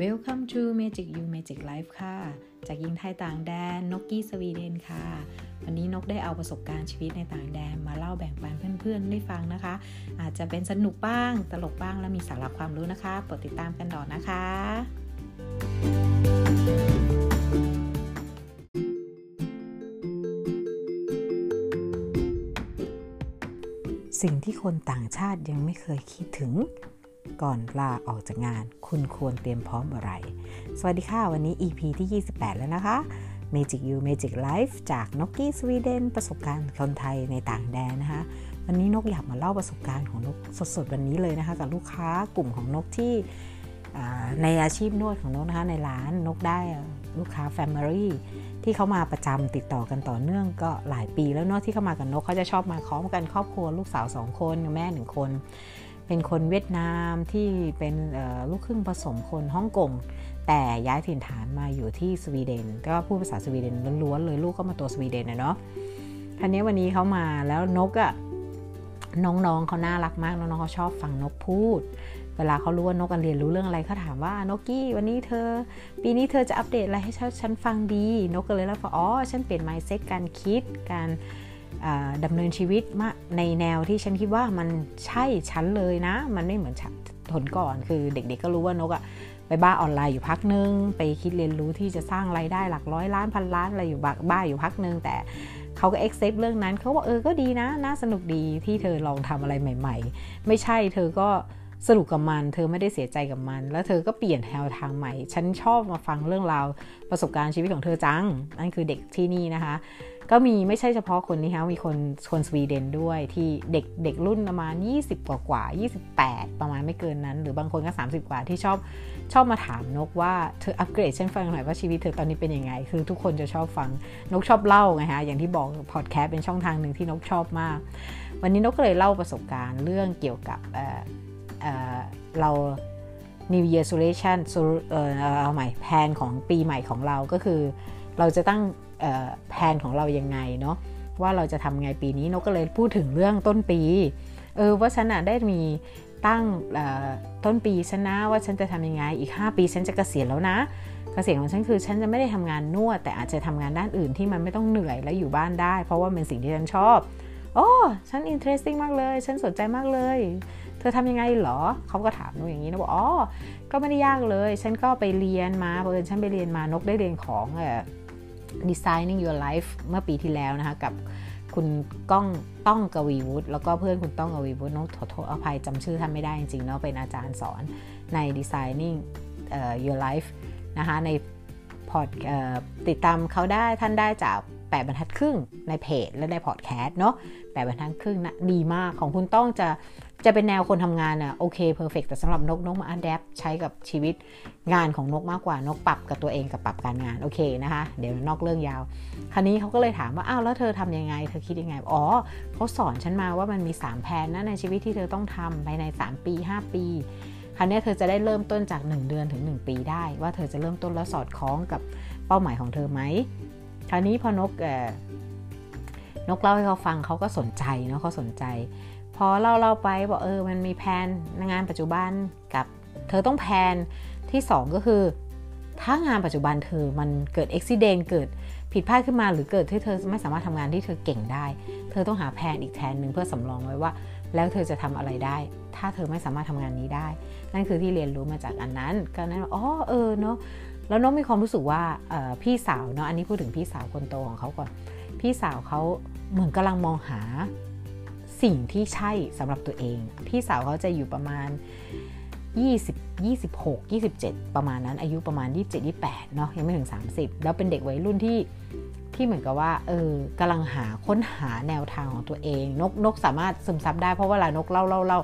Welcome to Magic You Magic Life ค่ะ จากยิงไทยต่างแดนนกกี้สวีเดนค่ะ วันนี้นกได้เอาประสบการณ์ชีวิตในต่างแดนมาเล่าแบ่งปันเพื่อนๆได้ฟังนะคะ อาจจะเป็นสนุกบ้าง ตลกบ้างและมีสาระความรู้นะคะโปรดติดตามกันต่อนะคะ สิ่งที่คนต่างชาติยังไม่เคยคิดถึง ก่อนลาออกจากงาน คุณควรเตรียมพร้อมอะไร สวัสดีค่ะ วันนี้ EP ที่ 28 แล้วนะคะ Magic You Magic Life จากนกกี้สวีเดนประสบการณ์คนไทยในต่างแดนนะคะ วันนี้นกอยากมาเล่าประสบการณ์ของนกสดๆ วันนี้เลยนะคะ กับลูกค้ากลุ่มของนกที่ในอาชีพนวดของนกนะคะในร้านนกได้ลูกค้า Family ที่เขามาประจำติดต่อกันต่อเนื่องก็หลายปีแล้วเนาะที่เขามากับนกเขาจะชอบมาพร้อมกันครอบครัวลูกสาวสองคนแม่หนึ่งคน เป็นคนเวียดนามที่เป็นลูกครึ่งผสมคนฮ่องกงแต่ย้ายถิ่นฐานมาอยู่ที่สวีเดนก็พูดภาษาสวีเดนล้วนๆเลยลูกก็มาตัวสวีเดนนะเนาะทีนี้วันนี้เขามาแล้วนกอะน้องๆเขาน่ารักมากน้องๆเขาชอบฟังนกพูด เวลาเขารู้ว่านกเรียนรู้เรื่องอะไรเขาถามว่านกกี้วันนี้เธอ ปีนี้เธอจะอัปเดตอะไรให้ฉันฟังดี นกก็เลยแล้วพออ๋อฉันเปลี่ยนไมซ์เซ็ตการคิดการ ดำเนินชีวิตมาในแนวที่ฉันคิดว่ามันใช่ฉันเลยนะ มันไม่เหมือนตอนก่อนคือเด็กๆก็รู้ว่านกอะไปบ้าออนไลน์อยู่พักนึง ไปคิดเรียนรู้ที่จะสร้างรายได้หลักร้อยล้านพันล้านอะไรอยู่บ้าอยู่พักนึง แต่เขาก็ accept เรื่องนั้นเขาบอกเออก็ดีนะ น่าสนุกดีที่เธอลองทำอะไรใหม่ ๆ ไม่ใช่เธอก็ สรุปกับมัน เธอไม่ได้เสียใจกับมัน แล้วเธอก็เปลี่ยนแนวทางใหม่ ฉันชอบมาฟังเรื่องราวประสบการณ์ชีวิตของเธอจัง นั่นคือเด็กที่นี่นะคะ ก็มีไม่ใช่เฉพาะคนนี้คะมีคนคนสวีเดนด้วยที่เด็กเด็กรุ่นประมาณ 20 กว่ากว่า 28 ประมาณไม่เกินนั้น หรือบางคนก็ 30 กว่าที่ชอบชอบมาถามนกว่าเธออัปเกรดฉันฟังหน่อยว่าชีวิตเธอตอนนี้เป็นยังไง คือทุกคนจะชอบฟังนกชอบเล่าไงฮะอย่างที่บอกพอดแคสต์เป็นช่องทางหนึ่งที่นกชอบมาก วันนี้นกก็เลยเล่าประสบการณ์เรื่องเกี่ยวกับ เรา New Year Solution เอาใหม่แผนของปีใหม่ของเราก็คือ เราจะตั้งแผนของเรายังไงเนาะว่าเราจะทำไงปีนี้นกก็เลยพูดถึงเรื่องต้นปีเออว่าฉันได้มีตั้งต้นปีฉันนะว่าฉันจะทำยังไงอีก 5 ปีฉันจะเกษียณแล้วนะ เกษียณของฉันคือฉันจะไม่ได้ทำงานนวด แต่อาจจะทำงานด้านอื่นที่มันไม่ต้องเหนื่อยและอยู่บ้านได้ เพราะว่าเป็นสิ่งที่ฉันชอบโอ้ฉันอินเทรสติ้งมากเลย ฉันสนใจมากเลย เธอทำยังไงเหรอเขาก็ถามนกอย่างนี้นะบอกอ๋อก็ไม่ได้ยากเลย ฉันก็ไปเรียนมาเพื่อนฉันไปเรียนมานกได้เรียนของเออ Designing Your Life เมื่อปีที่แล้วนะคะกับคุณก้องต้องกวีวุฒิแล้วก็เพื่อนคุณต้องกวีวุฒิน้องขอโทษอภัยจำชื่อท่านไม่ได้จริงๆเนาะเป็นอาจารย์สอนใน Designing Your Life นะคะในพอดติดตามเขาได้ท่านได้จากแปดบรรทัดครึ่งในเพจและในพอดแคสต์เนาะแปดบรรทัดครึ่งนะดีมากของคุณต้องจะ จะเป็นแนวคนทำงานอะโอเคเพอร์เฟกแต่สำหรับนกนกมาอัดแอปใช้กับชีวิตงานของนกมากกว่านกปรับกับตัวเองกับปรับการงานโอเคนะคะ เดี๋ยวนอกเรื่องยาว คราวนี้เขาก็เลยถามว่าอ้าวแล้วเธอทํำยังไง เธอคิดยังไงอ๋อเขาสอนฉันมาว่ามันมี 3 แผนนะในชีวิตที่เธอต้องทำภายใน 3 ปี 5 ปีคราวนี้เธอจะได้เริ่มต้นจาก 1 เดือนถึง 1 ปีได้ ว่าเธอจะเริ่มต้นแล้วสอดคล้องกับเป้าหมายของเธอไหมคราวนี้พอนกนกเล่าให้เขาฟังเขาก็สนใจเนาะเขาสนใจ พอเล่าเล่าไปบอกเออมันมีแผนงานปัจจุบันกับเธอต้องแผนที่ 2 ก็คือ ถ้างานปัจจุบันเธอมันเกิดอุบิเหตุเกิดผิดพลาดขึ้นมาหรือเกิดที่เธอไม่สามารถทำงานที่เธอเก่งได้ เธอต้องหาแผนอีกแผนหนึ่งเพื่อสำรองไว้ว่า แล้วเธอจะทำอะไรได้ ถ้าเธอไม่สามารถทำงานนี้ได้ นั่นคือที่เรียนรู้มาจากอันนั้น ก็นั้นอ๋อเออเนาะแล้วน้องมีความรู้สึกว่าพี่สาวเนาะอันนี้พูดถึงพี่สาวคนโตของเขาก่อน พี่สาวเขาเหมือนกำลังมองหา สิ่งที่ใช่สำหรับตัวเอง พี่สาวเขาจะอยู่ประมาณ 20 26 27 ประมาณนั้นอายุประมาณ 27 28เนาะยังไม่ถึง 30 แล้วเป็นเด็กวัยรุ่นที่ ที่เหมือนกับว่าเออกำลังหาค้นหาแนวทางของตัวเอง นกนกสามารถซึมซับได้เพราะเวลานกเล่าเล่าเล่า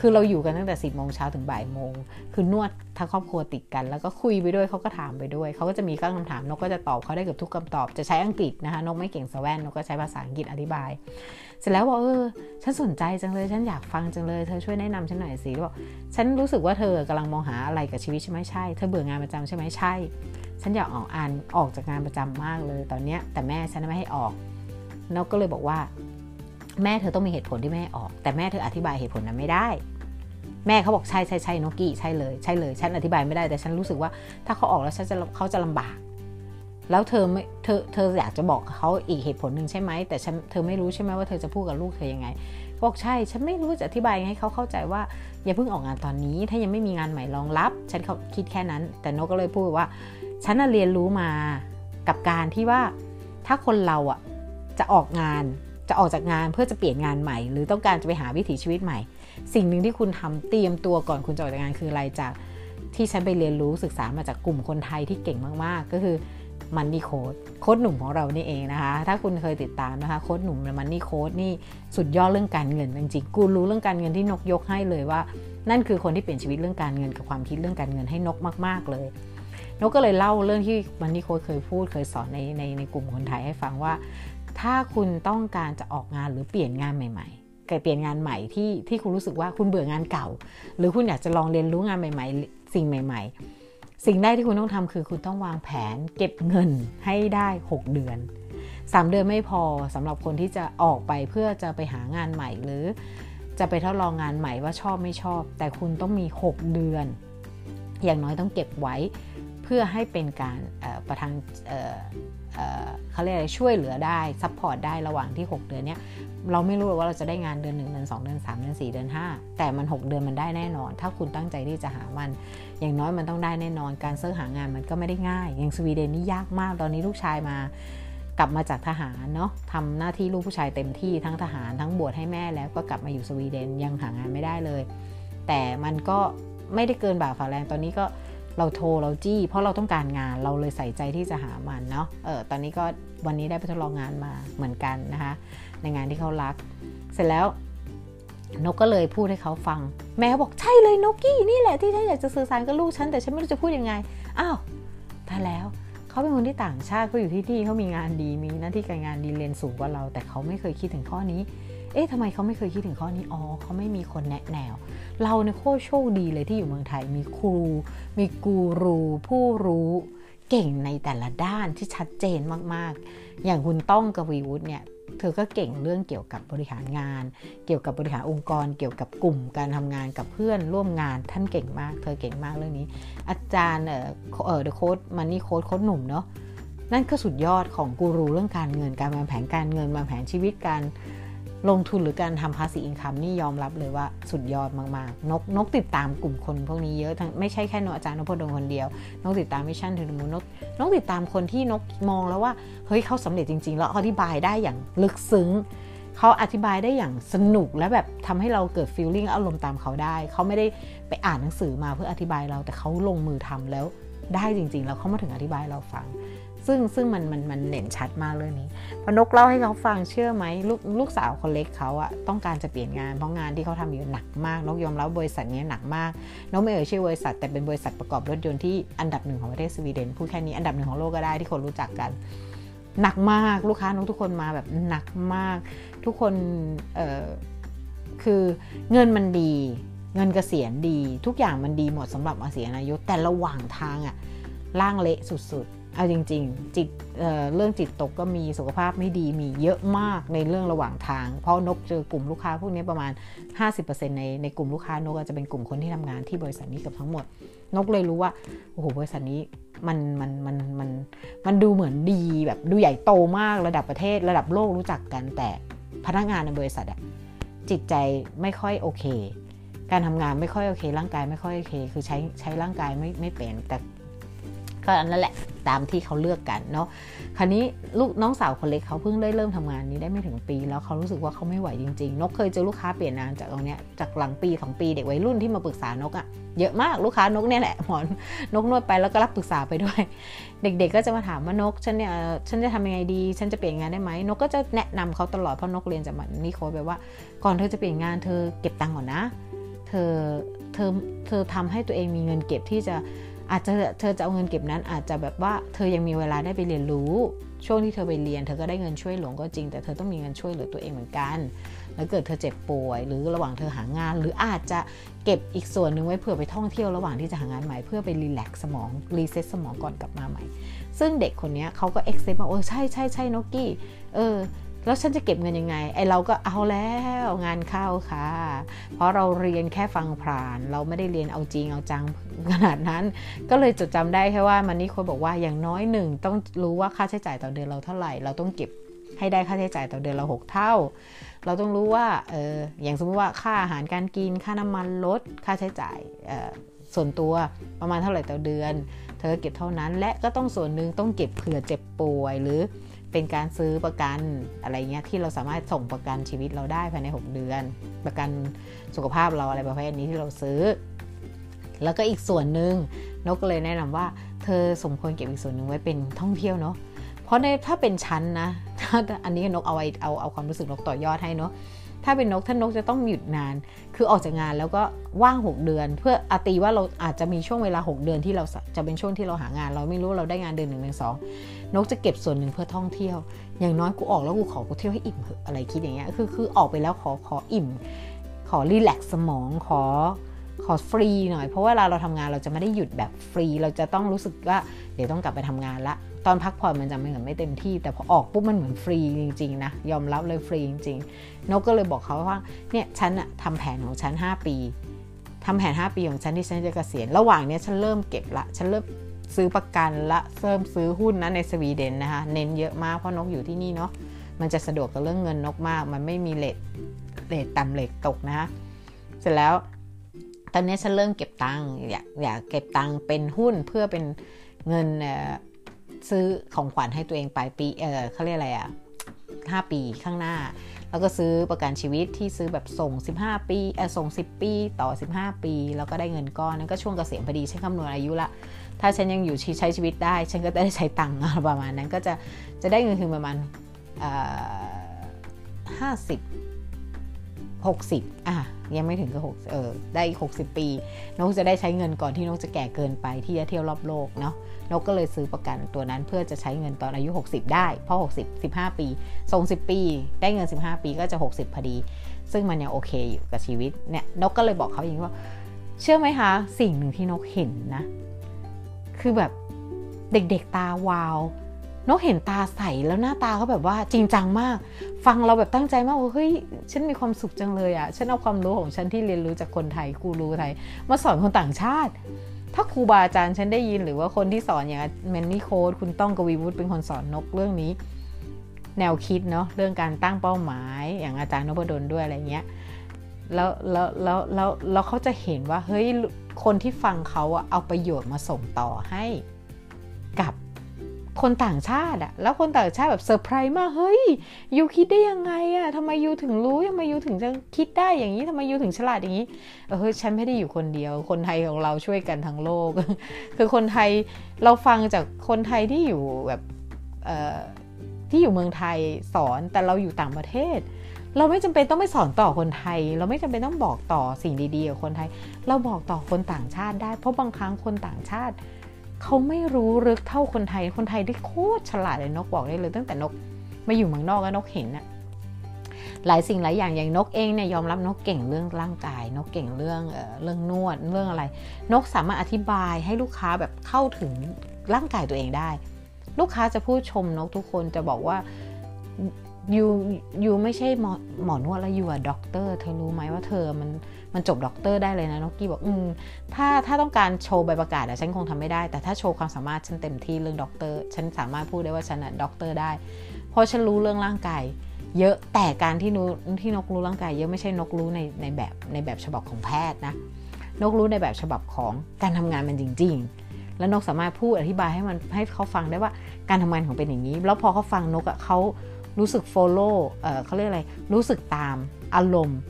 คือเราอยู่กันตั้งแต่10โมงเช้าถึงบ่ายโมงคือนวดทั้งครอบครัวติดกัน แล้วก็คุยไปด้วยเขาก็ถามไปด้วยเขาก็จะมีคำถามนกก็จะตอบเขาได้เกือบทุกคำตอบ จะใช้อังกฤษนะคะนกไม่เก่งสแวนนกก็ใช้ภาษาอังกฤษอธิบาย เสร็จแล้วบอกเออฉันสนใจจังเลยฉันอยากฟังจังเลยเธอช่วยแนะนำฉันหน่อยสิบอกฉันรู้สึกว่าเธอกำลังมองหาอะไรกับชีวิตใช่ไหมใช่เธอเบื่องานประจำใช่ไหมใช่ ฉันอยากออกอ่านออกจากงานประจำมากเลยตอนเนี้ยแต่แม่ฉันไม่ให้ออกนกก็เลยบอกว่า แม่เธอต้องมีเหตุผลที่ไม่ให้ออก แต่แม่เธออธิบายเหตุผลนั้นไม่ได้ แม่เขาบอกใช่ใช่ใช่นกกี้ใช่เลยใช่เลย ฉันอธิบายไม่ได้แต่ฉันรู้สึกว่า ถ้าเขาออกแล้วฉันจะเขาจะลำบาก แล้วเธอไม่เธอเธออยากจะบอกเขาอีกเหตุผลหนึ่งใช่ไหมแต่ฉันเธอไม่รู้ใช่ไหมว่าเธอจะพูดกับลูกเธอยังไงบอกใช่ ฉันไม่รู้จะอธิบายให้เขาเข้าใจว่า อย่าเพิ่งออกงานตอนนี้ ถ้ายังไม่มีงานใหม่รองรับ ฉันเขาคิดแค่นั้น แต่นกก็เลยพูดว่า ฉันเรียนรู้มากับการที่ว่าถ้าคนเราอะจะออกงานจะออกจากงานเพื่อจะเปลี่ยนงานใหม่ หรือต้องการจะไปหาวิถีชีวิตใหม่ สิ่งหนึ่งที่คุณทำเตรียมตัวก่อนคุณจะออกจากงานคืออะไรจากที่ฉันไปเรียนรู้ศึกษามาจากกลุ่มคนไทยที่เก่งมากๆ ก็คือมันนี่โค้ดโค้ดหนุ่มของเรานี่เองนะคะ ถ้าคุณเคยติดตามนะคะโค้ดหนุ่มมันนี่โค้ดนี่สุดยอดเรื่องการเงินจริงๆกูรู้เรื่องการเงินที่นกยกให้เลยว่า นั่นคือคนที่เปลี่ยนชีวิตเรื่องการเงินกับความคิดเรื่องการเงินให้นกมาก ๆเลย นกก็เลยเล่าเรื่องที่มันนี่โค้ดเคยพูดเคยสอนในในในกลุ่มคนไทยให้ฟังว่า ถ้าคุณต้องการจะออกงานหรือเปลี่ยนงานใหม่ๆเกิดเปลี่ยนงานใหม่ที่ที่คุณรู้สึกว่าคุณเบื่องานเก่า หรือคุณอยากจะลองเรียนรู้งานใหม่ ๆ สิ่งใหม่ ๆ สิ่งแรกที่คุณต้องทำคือคุณต้องวางแผนเก็บเงินให้ได้ 6 เดือน3เดือนไม่พอสำหรับคนที่จะออกไปเพื่อจะไปหางานใหม่หรือจะไปทดลองงานใหม่ว่าชอบไม่ชอบ แต่คุณต้องมี 6 เดือน อย่างน้อยต้องเก็บไว้ เพื่อให้เป็นการประทังเขาเรียกอะไรช่วยเหลือได้ support ได้ระหว่างที่ 6 เดือนนี้เราไม่รู้ว่าเราจะได้งานเดือน 1 เดือน 2 เดือน 3 เดือน 4 เดือน 5 แต่มัน 6 เดือนมันได้แน่นอน ถ้าคุณตั้งใจที่จะหามัน อย่างน้อยมันต้องได้แน่นอน การ search หางานมันก็ไม่ได้ง่าย อย่างสวีเดนนี่ยากมาก ตอนนี้ลูกชายมากลับมาจากทหารเนาะทำหน้าที่ลูกผู้ชายเต็มที่ทั้งทหารทั้งบวชให้แม่แล้วก็กลับมาอยู่สวีเดนยังหางานไม่ได้เลย แต่มันก็ไม่ได้เกินบ่าฝ่าแรงตอนนี้ก็ เราโทรเราจี้ เพราะเราต้องการงานเราเลยใส่ใจที่จะหามันเนาะเออตอนนี้ก็วันนี้ได้ไปทดลองงานมาเหมือนกันนะคะในงานที่เขารัก เสร็จแล้วนกก็เลยพูดให้เขาฟัง แม่บอกใช่เลยนกกี้นี่แหละที่ฉันอยากจะสื่อสารกับลูกฉันแต่ฉันไม่รู้จะพูดยังไงอ้าวถ้าแล้ว เขาเป็นคนที่ต่างชาติเขาอยู่ที่นี่เขามีงานดีมีหน้าที่การงานดีเรียนสูงกว่าเรา แต่เขาไม่เคยคิดถึงข้อนี้ เอ๊ะทำไมเขาไม่เคยคิดถึงข้อนี้อ๋อเขาไม่มีคนแนะแนว เราเนี่ยโคตรโชคดีเลยที่อยู่เมืองไทยมีครู มีกูรูผู้รู้เก่งในแต่ละด้านที่ชัดเจนมากๆ อย่างคุณต้องกวีวุฒิเนี่ย เธอก็เก่งเรื่องเกี่ยวกับบริหารงาน เกี่ยวกับบริหารองค์กร เกี่ยวกับกลุ่มการทำงานกับเพื่อนร่วมงานท่านเก่งมาก เธอเก่งมากเรื่องนี้ อาจารย์เออเออเดอะโค้ดมันนี่โค้ดโค้ดหนุ่มเนาะนั่นคือสุดยอดของกูรูเรื่องการเงินการวางแผนการเงินวางแผนชีวิตการ ลงทุนหรือการทำภาษี income นี่ยอมรับเลยว่าสุดยอดมากๆ นกนกติดตามกลุ่มคนพวกนี้เยอะทั้งไม่ใช่แค่อาจารย์นพดลคนเดียว นกติดตาม Mission to the Moon นกนกติดตามคนที่นกมองแล้วว่าเฮ้ยเขาสำเร็จจริง ๆ แล้วอธิบายได้อย่างลึกซึ้งเขาอธิบายได้อย่างสนุกและแบบทำให้เราเกิด feeling อารมณ์ตามเขาได้ เขาไม่ได้ไปอ่านหนังสือมาเพื่ออธิบายเราแต่เขาลงมือทำแล้วได้จริง ๆ แล้วเขามาถึงอธิบายเราฟัง ซึ่งซึ่งมันมันมันเด่นชัดมากเรื่องนี้พอนกเล่าให้เขาฟังเชื่อไหมลูกลูกสาวคนเล็กเขาอะต้องการจะเปลี่ยนงานเพราะงานที่เขาทำอยู่หนักมาก นกยอมรับบริษัทนี้หนักมาก นกไม่เอ่ยชื่อบริษัท แต่เป็นบริษัทประกอบรถยนต์ที่อันดับหนึ่งของประเทศสวีเดนพูดแค่นี้อันดับหนึ่งของโลกก็ได้ที่คนรู้จักกัน หนักมากลูกค้านกทุกคนมาแบบหนักมาก ทุกคนเออคือเงินมันดี เงินเกษียณดี ทุกอย่างมันดีหมดสำหรับเกษียณอายุแต่ระหว่างทางอะล่างเละสุด เอาจริงๆจิตเเรื่องจิตตกก็มีสุขภาพไม่ดีมีเยอะมากในเรื่องระหว่างทาง เพราะนกเจอกลุ่มลูกค้าพวกนี้ประมาณ 50%ในในกลุ่มลูกค้านกจะเป็นกลุ่มคนที่ทำงานที่บริษัทนี้กับทั้งหมด นกเลยรู้ว่าโอ้โหบริษัทนี้มันมันมันมันมันดูเหมือนดีแบบดูใหญ่โตมากระดับประเทศระดับโลกรู้จักกันแต่พนักงานในบริษัทอะจิตใจไม่ค่อยโอเค การทำงานไม่ค่อยโอเค ร่างกายไม่ค่อยโอเค คือใช้ใช้ร่างกายไม่ไม่เป็นแต่ก็อันั่นแหละ ตามที่เขาเลือกกันเนาะคราวนี้ลูกน้องสาวคนเล็กเขาเพิ่งได้เริ่มทำงานนี้ได้ไม่ถึงปี แล้วเขารู้สึกว่าเขาไม่ไหวจริงๆ นกเคยเจอลูกค้าเปลี่ยนงานจากตรงเนี้ยจากหลังปีสองปีเด็กวัยรุ่นที่มาปรึกษานกอะเยอะมากลูกค้านกเนี่ยแหละหมอนนกนวดไปแล้วก็รับปรึกษาไปด้วย เด็กๆก็จะมาถามว่านกฉันเนี่ยฉันจะทำยังไงดี ฉันจะเปลี่ยนงานได้ไหมนกก็จะแนะนำเขาตลอดเพราะนกเรียนจากมันนี่โค้ดไปว่า ก่อนเธอจะเปลี่ยนงานเธอเก็บตังค์ก่อนนะ เธอเธอเธอทำให้ตัวเองมีเงินเก็บที่จะ อาจจะเธอจะเอาเงินเก็บนั้น อาจจะแบบว่าเธอยังมีเวลาได้ไปเรียนรู้ ช่วงที่เธอไปเรียน เธอก็ได้เงินช่วยหลวงก็จริง แต่เธอต้องมีเงินช่วยเหลือตัวเองเหมือนกัน แล้วเกิดเธอเจ็บป่วย หรือระหว่างเธอหางาน หรืออาจจะเก็บอีกส่วนหนึ่งไว้เผื่อไปท่องเที่ยวระหว่างที่จะหางานใหม่เพื่อไป relax สมอง reset สมองก่อนกลับมาใหม่ ซึ่งเด็กคนนี้เขาก็ accept มาโอ้ใช่ใช่ใช่นกกี้เออ แล้วฉันจะเก็บเงินยังไง ไอเราก็เอาแล้วงานเข้าค่ะ เพราะเราเรียนแค่ฟังผ่าน เราไม่ได้เรียนเอาจริงเอาจังขนาดนั้น ก็เลยจดจำได้แค่ว่ามันนี่คนบอกว่าอย่างน้อยหนึ่งต้องรู้ว่าค่าใช้จ่ายต่อเดือนเราเท่าไหร่ เราต้องเก็บให้ได้ค่าใช้จ่ายต่อเดือนเราหกเท่า เราต้องรู้ว่าเอออย่างสมมติว่าค่าอาหารการกินค่าน้ำมันรถค่าใช้จ่ายส่วนตัวประมาณเท่าไหร่ต่อเดือน เธอเก็บเท่านั้น และก็ต้องส่วนหนึ่งต้องเก็บเผื่อเจ็บป่วยหรือ เป็นการซื้อประกันอะไรเงี้ยที่เราสามารถส่งประกันชีวิตเราได้ภายใน 6 เดือน ประกันสุขภาพเราอะไรประเภทนี้ที่เราซื้อ แล้วก็อีกส่วนหนึ่งนกเลยแนะนำว่า เธอสมควรเก็บอีกส่วนหนึ่งไว้เป็นท่องเที่ยวเนาะเพราะในถ้าเป็นชั้นนะอันนี้นกเอาไว้เอาเอาความรู้สึกนกต่อยอดให้เนาะ ถ้าเป็นนกท่านนกจะต้องหยุดนาน คือออกจากงานแล้วก็ว่าง 6 เดือน เพื่ออาตีว่าเราอาจจะมีช่วงเวลา 6 เดือนที่เราจะเป็นช่วงที่เราหางาน เราไม่รู้เราได้งานเดือนหนึ่งเดือนสองนกจะเก็บส่วนหนึ่งเพื่อท่องเที่ยว อย่างน้อยกูออกแล้วกูขอกูเที่ยวให้อิ่มอะอะไรคิดอย่างเงี้ยคือคือออกไปแล้วขอขออิ่ม ขอรีแลกซ์สมองขอขอฟรีหน่อย เพราะว่าเวลาเราทำงานเราจะไม่ได้หยุดแบบฟรี เราจะต้องรู้สึกว่าเดี๋ยวต้องกลับไปทำงานละ ตอนพักผ่อนมันจะไม่เหมือนไม่เต็มที่ แต่พอออกปุ๊บมันเหมือนฟรีจริงๆนะยอมรับเลยฟรีจริงๆนกก็เลยบอกเขาว่าเนี่ยฉันอะทำแผนของฉัน 5 ปีทำแผน 5 ปีของฉันที่ฉันจะเกษียณระหว่างนี้ฉันเริ่มเก็บละฉันเริ่มซื้อประกันละเริ่มซื้อหุ้นนะในสวีเดนนะคะเน้นเยอะมากเพราะนกอยู่ที่นี่เนาะมันจะสะดวกกับเรื่องเงินนกมาก มันไม่มีเลทเลทต่ำเลทตกนะคะเสร็จแล้วตอนนี้ฉันเริ่มเก็บตังค์อยากอยากเก็บตังค์เป็นหุ้นเพื่อเป็นเงิน ซื้อของขวัญให้ตัวเองปลายปี เออเขาเรียกอะไรอะ่ะห้าปีข้างหน้า แล้วก็ซื้อประกันชีวิตที่ซื้อแบบส่ง 15 ปี เออส่ง 10 ปีต่อ 15 ปี แล้วก็ได้เงินก้อนนั้นก็ช่วงเกษียณพอดีใช้คำนวณอายุละ ถ้าฉันยังอยู่ใช้ชีวิตได้ ฉันก็ได้ใช้ตังค์ประมาณนั้นก็จะจะได้เงินถึงประมาณห้าสิบ60อะยังไม่ถึงกับ6เออได้อีก60ปีนกจะได้ใช้เงินก่อนที่นกจะแก่เกินไปที่จะเที่ยวรอบโลกเนาะ นกก็เลยซื้อประกันตัวนั้นเพื่อจะใช้เงินตอนอายุ 60 ได้เพราะ60 15 ปีส่ง10 ปี ได้เงิน 15 ปีก็จะ 60พอดี ซึ่งมันยังโอเคอยู่กับชีวิตเนี่ยนกก็เลยบอกเขาอย่างนี้ว่า เชื่อไหมคะ สิ่งหนึ่งที่นกเห็นนะ คือแบบเด็กๆตาวาวนกเห็นตาใสแล้วหน้าตาเขาแบบว่าจริงจังมาก ฟังเราแบบตั้งใจมากว่าเฮ้ยฉันมีความสุขจังเลยอะ่ะฉันเอาความรู้ของฉันที่เรียนรู้จากคนไทยกูรู้ไทยมาสอนคนต่างชาติ ถ้าครูบาอาจารย์ฉันได้ยินหรือว่าคนที่สอนอย่างแมนนี่โค้ดคุณต้องกวีวุฒิเป็นคนสอนนกเรื่องนี้ แนวคิดเนาะเรื่องการตั้งเป้าหมายอย่างอาจารย์นพดลด้วยอะไรเงี้ยแล้วแล้วแล้วแล้วแล้วเขาจะเห็นว่าเฮ้ยคนที่ฟังเขาอะเอาประโยชน์มาส่งต่อให้กับ คนต่างชาติอะแล้วคนต่างชาติแบบเซอร์ไพรส์มาก เฮ้ยยูคิดได้ยังไงอะทำไมยูถึงรู้ทำไมยูถึงจะคิดได้อย่างนี้ทำไมยูถึงฉลาดอย่างนี้ เออฉันไม่ได้อยู่คนเดียว คนไทยของเราช่วยกันทั้งโลก คือคนไทยเราฟังจากคนไทยที่อยู่แบบที่อยู่เมืองไทยสอนแต่เราอยู่ต่างประเทศ เราไม่จำเป็นต้องไปสอนต่อคนไทย เราไม่จำเป็นต้องบอกต่อสิ่งดีๆกับคนไทย เราบอกต่อคนต่างชาติได้ เพราะบางครั้งคนต่างชาติ เขาไม่รู้ลึกเท่าคนไทย คนไทยได้โคตรฉลาดเลยนกบอกได้เลย ตั้งแต่นกมาอยู่เมืองนอกแล้วนกเห็นอะหลายสิ่งหลายอย่างอย่างนกเองเนี่ยยอมรับนกเก่งเรื่องร่างกาย นกเก่งเรื่องเออเรื่องนวดเรื่องอะไร นกสามารถอธิบายให้ลูกค้าแบบเข้าถึงร่างกายตัวเองได้ ลูกค้าจะพูดชมนกทุกคนจะบอกว่า you you ไม่ใช่หมอหมอนวดแล้ว you อะด็อกเตอร์เธอรู้ไหมว่าเธอมันมันจบด็อกเตอร์ได้เลยนะนกกี้บอกอืมถ้าถ้าต้องการโชว์ใบประกาศอะฉันคงทำไม่ได้ แต่ถ้าโชว์ความสามารถฉันเต็มที่เรื่องด็อกเตอร์ฉันสามารถพูดได้ว่าฉันอะด็อกเตอร์ได้ เพราะฉันรู้เรื่องร่างกายเยอะแต่การที่นูที่นกรู้ร่างกายเยอะไม่ใช่นกรู้ในในแบบในแบบฉบับของแพทย์นะนกรู้ในแบบฉบับของการทำงานมันจริง ๆ แล้วนกสามารถพูดอธิบายให้มันให้เขาฟังได้ว่าการทำงานของเป็นอย่างนี้ แล้วพอเขาฟังนกอะเขา รู้สึก follow เอ่เขาเรียกอะไร รู้สึกตามอารมณ์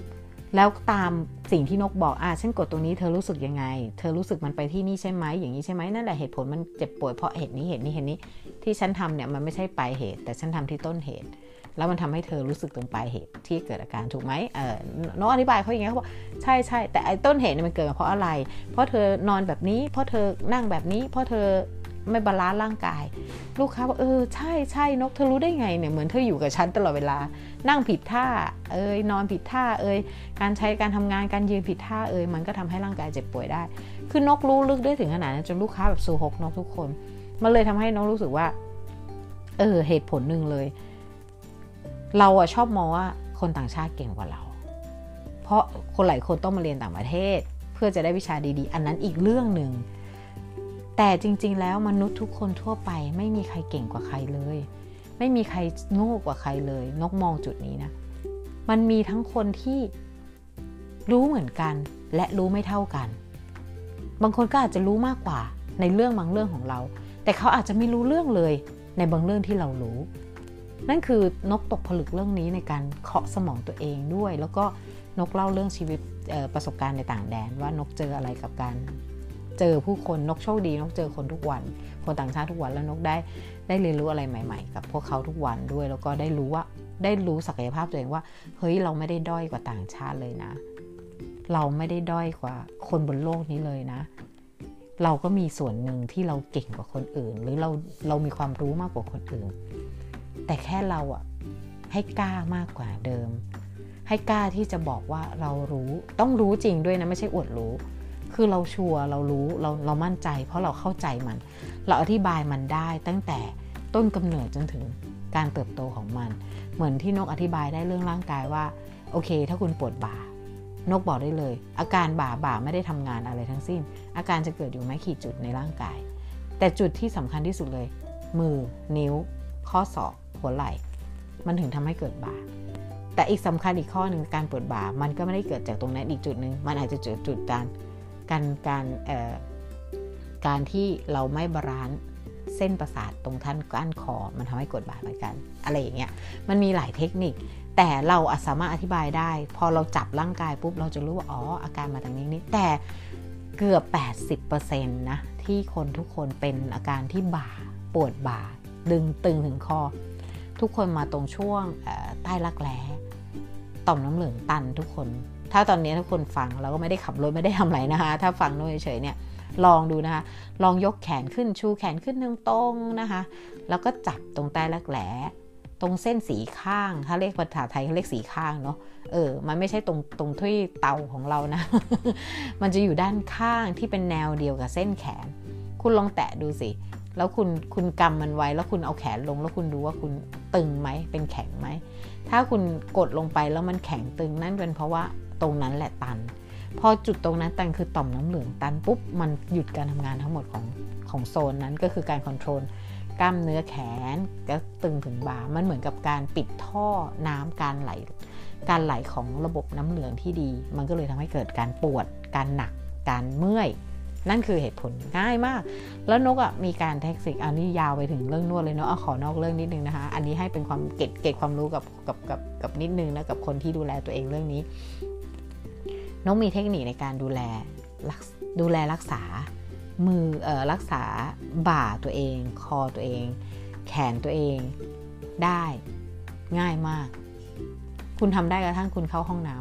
แล้วตามสิ่งที่นกบอก อ่าฉันกดตรงนี้เธอรู้สึกยังไง เธอรู้สึกมันไปที่นี่ใช่ไหม อย่างนี้ใช่ไหมนั่นแหละเหตุผลมันเจ็บป่วยเพราะเหตุนี้เหตุนี้เหตุนี้ ที่ฉันทำเนี่ยมันไม่ใช่ปลายเหตุ แต่ฉันทำที่ต้นเหตุ แล้วมันทำให้เธอรู้สึกตรงปลายเหตุที่เกิดอาการถูกไหมเออนกอธิบายเขาอย่างเงี้ยเขาบอกใช่ใช่แต่ไอ้ต้นเหตุเนี่ยมันเกิดมาเพราะอะไร เพราะเธอนอนแบบนี้ เพราะเธอนั่งแบบนี้ เพราะเธอ ไม่ balance ร่างกาย ลูกค้าบอกเออใช่ใช่นกเธอรู้ได้ไงเนี่ยเหมือนเธออยู่กับฉันตลอดเวลา นั่งผิดท่า เอ้ยนอนผิดท่า เอ้ยการใช้การทำงานการยืนผิดท่าเอ้ยมันก็ทำให้ร่างกายเจ็บป่วยได้ คือนกรู้ลึกได้ถึงขนาดนั้นจนลูกค้าแบบสูหกนกทุกคน มันเลยทำให้นกรู้สึกว่า เออเหตุผลหนึ่งเลย เราอะชอบมองว่าคนต่างชาติเก่งกว่าเรา เพราะคนหลายคนต้องมาเรียนต่างประเทศ เพื่อจะได้วิชาดีๆ อันนั้นอีกเรื่องหนึ่ง แต่จริง ๆ แล้วมนุษย์ทุกคนทั่วไป ไม่มีใครเก่งกว่าใครเลย ไม่มีใครโง่กว่าใครเลย นกมองจุดนี้นะ มันมีทั้งคนที่รู้เหมือนกันและรู้ไม่เท่ากัน บางคนก็อาจจะรู้มากกว่าในเรื่องบางเรื่องของเรา แต่เขาอาจจะไม่รู้เรื่องเลยในบางเรื่องที่เรารู้ นั่นคือนกตกผลึกเรื่องนี้ในการเคาะสมองตัวเองด้วย แล้วก็นกเล่าเรื่องชีวิตประสบการณ์ในต่างแดนว่านกเจออะไรกับการ เจอผู้คนนกโชคดีนกเจอคนทุกวัน คนต่างชาติทุกวันแล้วนกได้ได้เรียนรู้อะไรใหม่ ๆ กับพวกเขาทุกวันด้วย แล้วก็ได้รู้ว่าได้รู้ศักยภาพตัวเองว่าเฮ้ยเราไม่ได้ด้อยกว่าต่างชาติเลยนะ เราไม่ได้ด้อยกว่าคนบนโลกนี้เลยนะ เราก็มีส่วนหนึ่งที่เราเก่งกว่าคนอื่น หรือเราเรามีความรู้มากกว่าคนอื่น แต่แค่เราอะให้กล้ามากกว่าเดิม ให้กล้าที่จะบอกว่าเรารู้ต้องรู้จริงด้วยนะไม่ใช่อวดรู้ คือเราชัวร์เรารู้เราเรามั่นใจ เพราะเราเข้าใจมัน เราอธิบายมันได้ตั้งแต่ต้นกำเนิดจนถึงการเติบโตของมัน เหมือนที่นกอธิบายได้เรื่องร่างกายว่าโอเค ถ้าคุณปวดบ่านกบอกได้เลย อาการบ่าบ่าไม่ได้ทำงานอะไรทั้งสิ้น อาการจะเกิดอยู่ไม่ขีดจุดในร่างกาย แต่จุดที่สำคัญที่สุดเลย มือ นิ้ว ข้อศอก หัวไหล่ มันถึงทำให้เกิดบ่า แต่อีกสำคัญอีกข้อหนึ่งการปวดบ่ามันก็ไม่ได้เกิดจากตรงนั้นอีกจุดหนึ่งมันอาจจะเกิดจุดการ การการการที่เราไม่บาลานซ์เส้นประสาทตรงท่านก้านคอมันทำให้กดบ่าเหมือนกัน อะไรอย่างเงี้ยมันมีหลายเทคนิค แต่เราสามารถอธิบายได้ พอเราจับร่างกายปุ๊บเราจะรู้ว่าอ๋ออาการมาทางนี้นี่แต่เกือบ 80%นะที่คนทุกคนเป็นอาการที่บ่าปวดบ่า ดึงตึงถึงคอ ทุกคนมาตรงช่วงใต้รักแร้ต่อมน้ำเหลืองตันทุกคน ถ้าตอนนี้ทุกคนฟังเราก็ไม่ได้ขับรถไม่ได้ทำอะไรนะคะ ถ้าฟังโน้เฉยเนี่ยลองดูนะคะ ลองยกแขนขึ้นชูแขนขึ้นตรงๆนะคะ แล้วก็จับตรงใต้รักแหลตรงเส้นสีข้าง ถ้าเรียกภาษาไทยเขาเรียกสีข้างเนาะ เออ มันไม่ใช่ตรงตรงที่เตาของเรานะ มันจะอยู่ด้านข้างที่เป็นแนวเดียวกับเส้นแขน คุณลองแตะดูสิ แล้วคุณคุณกำมันไว้ แล้วคุณเอาแขนลง แล้วคุณดูว่าคุณตึงไหม เป็นแข็งไหม ถ้าคุณกดลงไปแล้วมันแข็งตึงนั่นเป็นเพราะว่า ตรงนั้นแหละตัน พอจุดตรงนั้นตันคือต่อมน้ำเหลืองตันปุ๊บมันหยุดการทำงานทั้งหมดของของโซนนั้นก็คือการคอนโทรลกล้ามเนื้อแขนก็ตึงถึงบ่ามันเหมือนกับการปิดท่อน้ำการไหล การไหลของระบบน้ำเหลืองที่ดี มันก็เลยทำให้เกิดการปวด การหนัก การเมื่อย นั่นคือเหตุผลง่ายมาก แล้วนกอะมีการเทคนิคอันนี้ยาวไปถึงเรื่องนวดเลยเนาะเอาขอนอกเรื่องนิดนึงนะคะ อันนี้ให้เป็นความเก็บเก็บความรู้กับกับกับกับนิดนึงนะกับคนที่ดูแลตัวเองเรื่องนี้ น้องมีเทคนิคในการดูแลดูแลรักษามืออรักษาบ่าตัวเอง คอตัวเอง แขนตัวเองได้ง่ายมาก คุณทำได้กระทั่งคุณเข้าห้องน้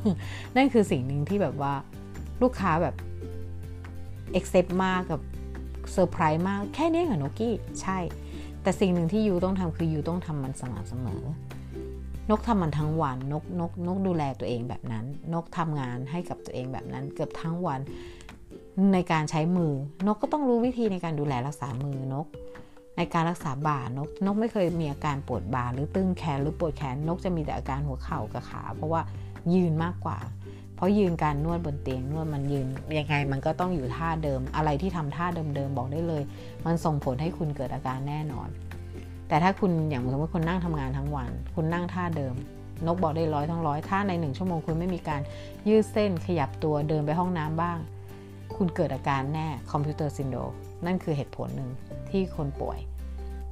ำนั่นคือสิ่งหนึ่งที่แบบว่าลูกค้าแบบ accept มากกับเซอร์ไพรส์มากแค่นี้เหรอนกี้ ใช่ แต่สิ่งหนึ่งที่ you ต้องทำคือ you ต้องทำมันสม่ำเสมอ นกทำมันทั้งวันนกนกนกดูแลตัวเองแบบนั้น นกทำงานให้กับตัวเองแบบนั้น เกือบทั้งวันในการใช้มือนกก็ต้องรู้วิธีในการดูแลรักษามือนก ในการรักษาบ่านก นกไม่เคยมีอาการปวดบ่าหรือตึงแขนหรือปวดแขนนกจะมีแต่อาการหัวเข่ากับขา เพราะว่ายืนมากกว่า เพราะยืนการนวดบนเตียงนวดมันยืนยังไงมันก็ต้องอยู่ท่าเดิม อะไรที่ทำท่าเดิมๆบอกได้เลย มันส่งผลให้คุณเกิดอาการแน่นอน แต่ถ้าคุณอย่างสมมติคุณนั่งทำงานทั้งวัน คุณนั่งท่าเดิม นกบอกได้ร้อยทั้งร้อยถ้าในหนึ่งชั่วโมงคุณไม่มีการยืดเส้นขยับตัวเดินไปห้องน้ำบ้าง คุณเกิดอาการแน่คอมพิวเตอร์ซินโดนั่นคือเหตุผลหนึ่งที่คนป่วย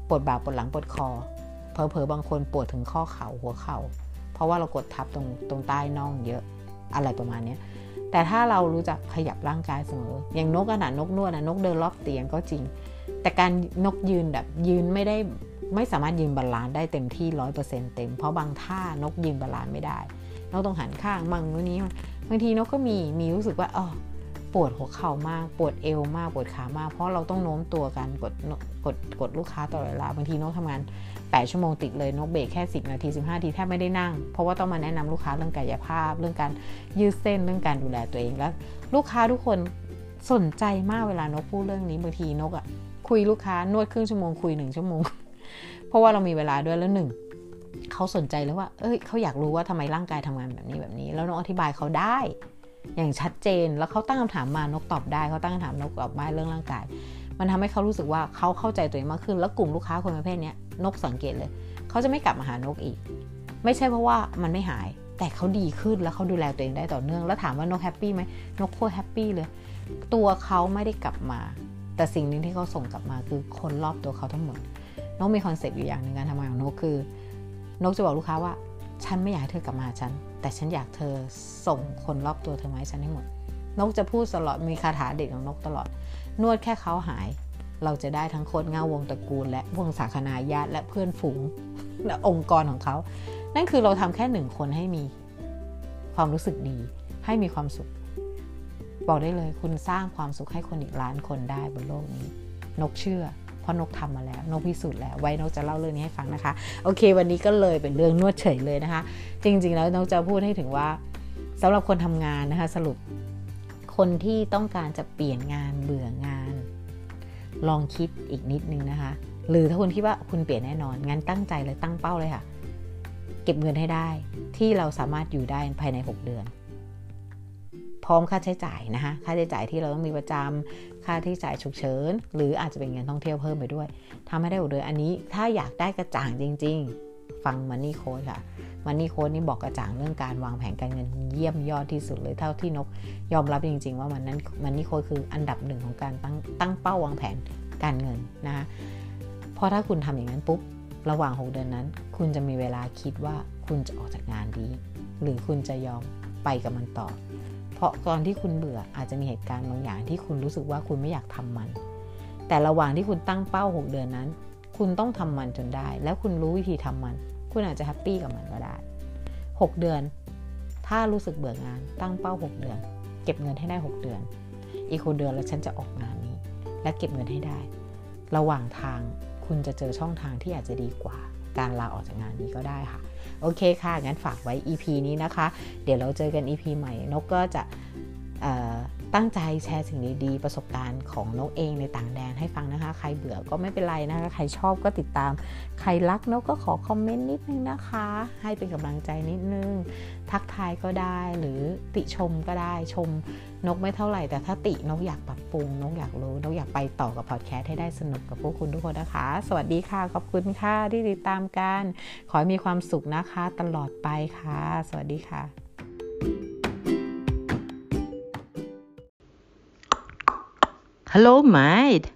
ปวดบ่าปวดหลังปวดคอเพราะเพราะบางคนปวดถึงข้อเข่าหัวเข่า เพราะว่าเรากดทับตรงตรงใต้น่องเยอะอะไรประมาณนี้แต่ถ้าเรารู้จักขยับร่างกายเสมอ อย่างนกขนาดนกนวดนะนกเดินรอบเตียงก็จริง แต่การนกยืนแบบยืนไม่ได้ ไม่สามารถยืน balance ได้เต็มที่ร้อยเปอร์เซ็นต์เต็ม เพราะบางท่านกยืน balance ไม่ได้ นกต้องหันข้างบางนู้นนี้บางทีนกก็มีมีรู้สึกว่าอ๋อปวดหัวเข่ามากปวดเอวมากปวดขามาก เพราะเราต้องโน้มตัวกันกดกดกดลูกค้าตลอดเวลาบางทีนกทำงาน 8 ชั่วโมงติดเลยนกเบรกแค่ 10 นาที 15นาทีแทบไม่ได้นั่ง เพราะว่าต้องมาแนะนำลูกค้าเรื่องกายภาพ เรื่องการยืดเส้นเรื่องการดูแลตัวเองแล้ว ลูกค้าทุกคนสนใจมากเวลานกพูดเรื่องนี้บางทีนกอะ่ะคุยลูกค้านวดครึ่งชั่วโมงคุยหนึ่งชั่วโมง เพราะว่าเรามีเวลาด้วยแล้วหนึ่งเขาสนใจแล้วว่า เอ้ยเขาอยากรู้ว่าทำไมร่างกายทำงานแบบนี้แบบนี้ แล้วนกอธิบายเขาได้ อย่างชัดเจน แล้วเขาตั้งคำถามมานกตอบได้เขาตั้งคำถามนกตอบได้เรื่องร่างกาย มันทำให้เขารู้สึกว่าเขาเข้าใจตัวเองมากขึ้น แล้วกลุ่มลูกค้าคนประเภทนี้นกสังเกตเลย เขาจะไม่กลับมาหานกอีก ไม่ใช่เพราะว่ามันไม่หาย แต่เขาดีขึ้นแล้วเขาดูแลตัวเองได้ต่อเนื่อง แล้วถามว่านก happy ไหมนกโคตร happy เลย ตัวเขาไม่ได้กลับมา แต่สิ่งหนึ่งที่เขาส่งกลับมาคือคนรอบตัวเขาทั้งหมด นกมี concept อยู่อย่างหนึ่งการทำงานของนกคือนกจะบอกลูกค้าว่า ฉันไม่อยากให้เธอกลับมาฉัน แต่ฉันอยากเธอส่งคนรอบตัวเธอมาให้ฉันให้หมด นกจะพูดตลอดมีคาถาเด็กของนกตลอด นวดแค่เขาหาย เราจะได้ทั้งโคตรเงาวงตระกูล และวงสาคนาญาติและเพื่อนฝูงและองค์กรของเขา นั่นคือเราทำแค่หนึ่งคนให้มีความรู้สึกดี ให้มีความสุข บอกได้เลยคุณสร้างความสุขให้คนอีกล้านคนได้บนโลกนี้ นกเชื่อ ราะนกทำมาแล้ว นกพิสูจน์แล้ว ไว้นกจะเล่าเรื่องนี้ให้ฟังนะคะ โอเค วันนี้ก็เลยเป็นเรื่องนวดเฉยเลยนะคะ จริง ๆ แล้วนกจะพูดให้ถึงว่าสำหรับคนทำงานนะคะ สรุปคนที่ต้องการจะเปลี่ยนงานเบื่องาน ลองคิดอีกนิดนึงนะคะ หรือถ้าคุณคิดว่าคุณเปลี่ยนแน่นอนงั้นตั้งใจเลยตั้งเป้าเลยค่ะ เก็บเงินให้ได้ที่เราสามารถอยู่ได้ภายใน 6 เดือนพร้อมค่าใช้จ่ายนะคะ ค่าใช้จ่ายที่เราต้องมีประจำ ค่าที่จ่ายฉุกเฉิน หรืออาจจะเป็นเงินท่องเที่ยวเพิ่มไปด้วยทำให้ได้หกเดือนอันนี้ถ้าอยากได้กระจ่างจริง ๆ ฟังมันนี่โค้ดค่ะมันนี่โค้ดนี่บอกกระจ่างเรื่องการวางแผนการเงินเยี่ยมยอดที่สุดเลยเท่าที่นกยอมรับจริง ๆ ว่ามันนั้นมันนี่โค้ดคืออันดับหนึ่งของการตั้งตั้งเป้าวางแผนการเงินนะคะเพราะถ้าคุณทำอย่างนั้นปุ๊บระหว่าง 6 เดือนนั้น คุณจะมีเวลาคิดว่าคุณจะออกจากงานดี หรือคุณจะยอมไปกับมันต่อ ราะตอนที่คุณเบื่ออาจจะมีเหตุการณ์บางอย่างที่คุณรู้สึกว่าคุณไม่อยากทำมัน แต่ระหว่างที่คุณตั้งเป้า 6 เดือนนั้น คุณต้องทำมันจนได้ แล้วคุณรู้วิธีทำมัน คุณอาจจะแฮปปี้กับมันก็ได้ 6 เดือน ถ้ารู้สึกเบื่องาน ตั้งเป้า 6 เดือน เก็บเงินให้ได้ 6 เดือน อีกหเดือนแล้วฉันจะออกงานนี้ และเก็บเงินให้ได้ ระหว่างทางคุณจะเจอช่องทางที่อาจจะดีกว่า การลาออกจากงานนี้ก็ได้ค่ะ โอเคค่ะ งั้นฝากไว้ EP นี้นะคะ เดี๋ยวเราเจอกัน EP ใหม่ นกก็จะ ตั้งใจแชร์สิ่งดีๆ ประสบการณ์ของนกเองในต่างแดนให้ฟังนะคะ ใครเบื่อก็ไม่เป็นไรนะคะ ใครชอบก็ติดตาม ใครรักนกก็ขอคอมเมนต์นิดนึงนะคะ ให้เป็นกำลังใจนิดนึง ทักทายก็ได้หรือติชมก็ได้ชมนกไม่เท่าไหร่ แต่ถ้าตินกอยากปรับปรุงนกอยากรู้นกอยากไปต่อกับพอดแคสต์ให้ได้สนุกกับพวกคุณทุกคนนะคะ สวัสดีค่ะ ขอบคุณค่ะที่ติดตามกัน ขอให้มีความสุขนะคะ ตลอดไปค่ะ สวัสดีค่ะ Hello, mate.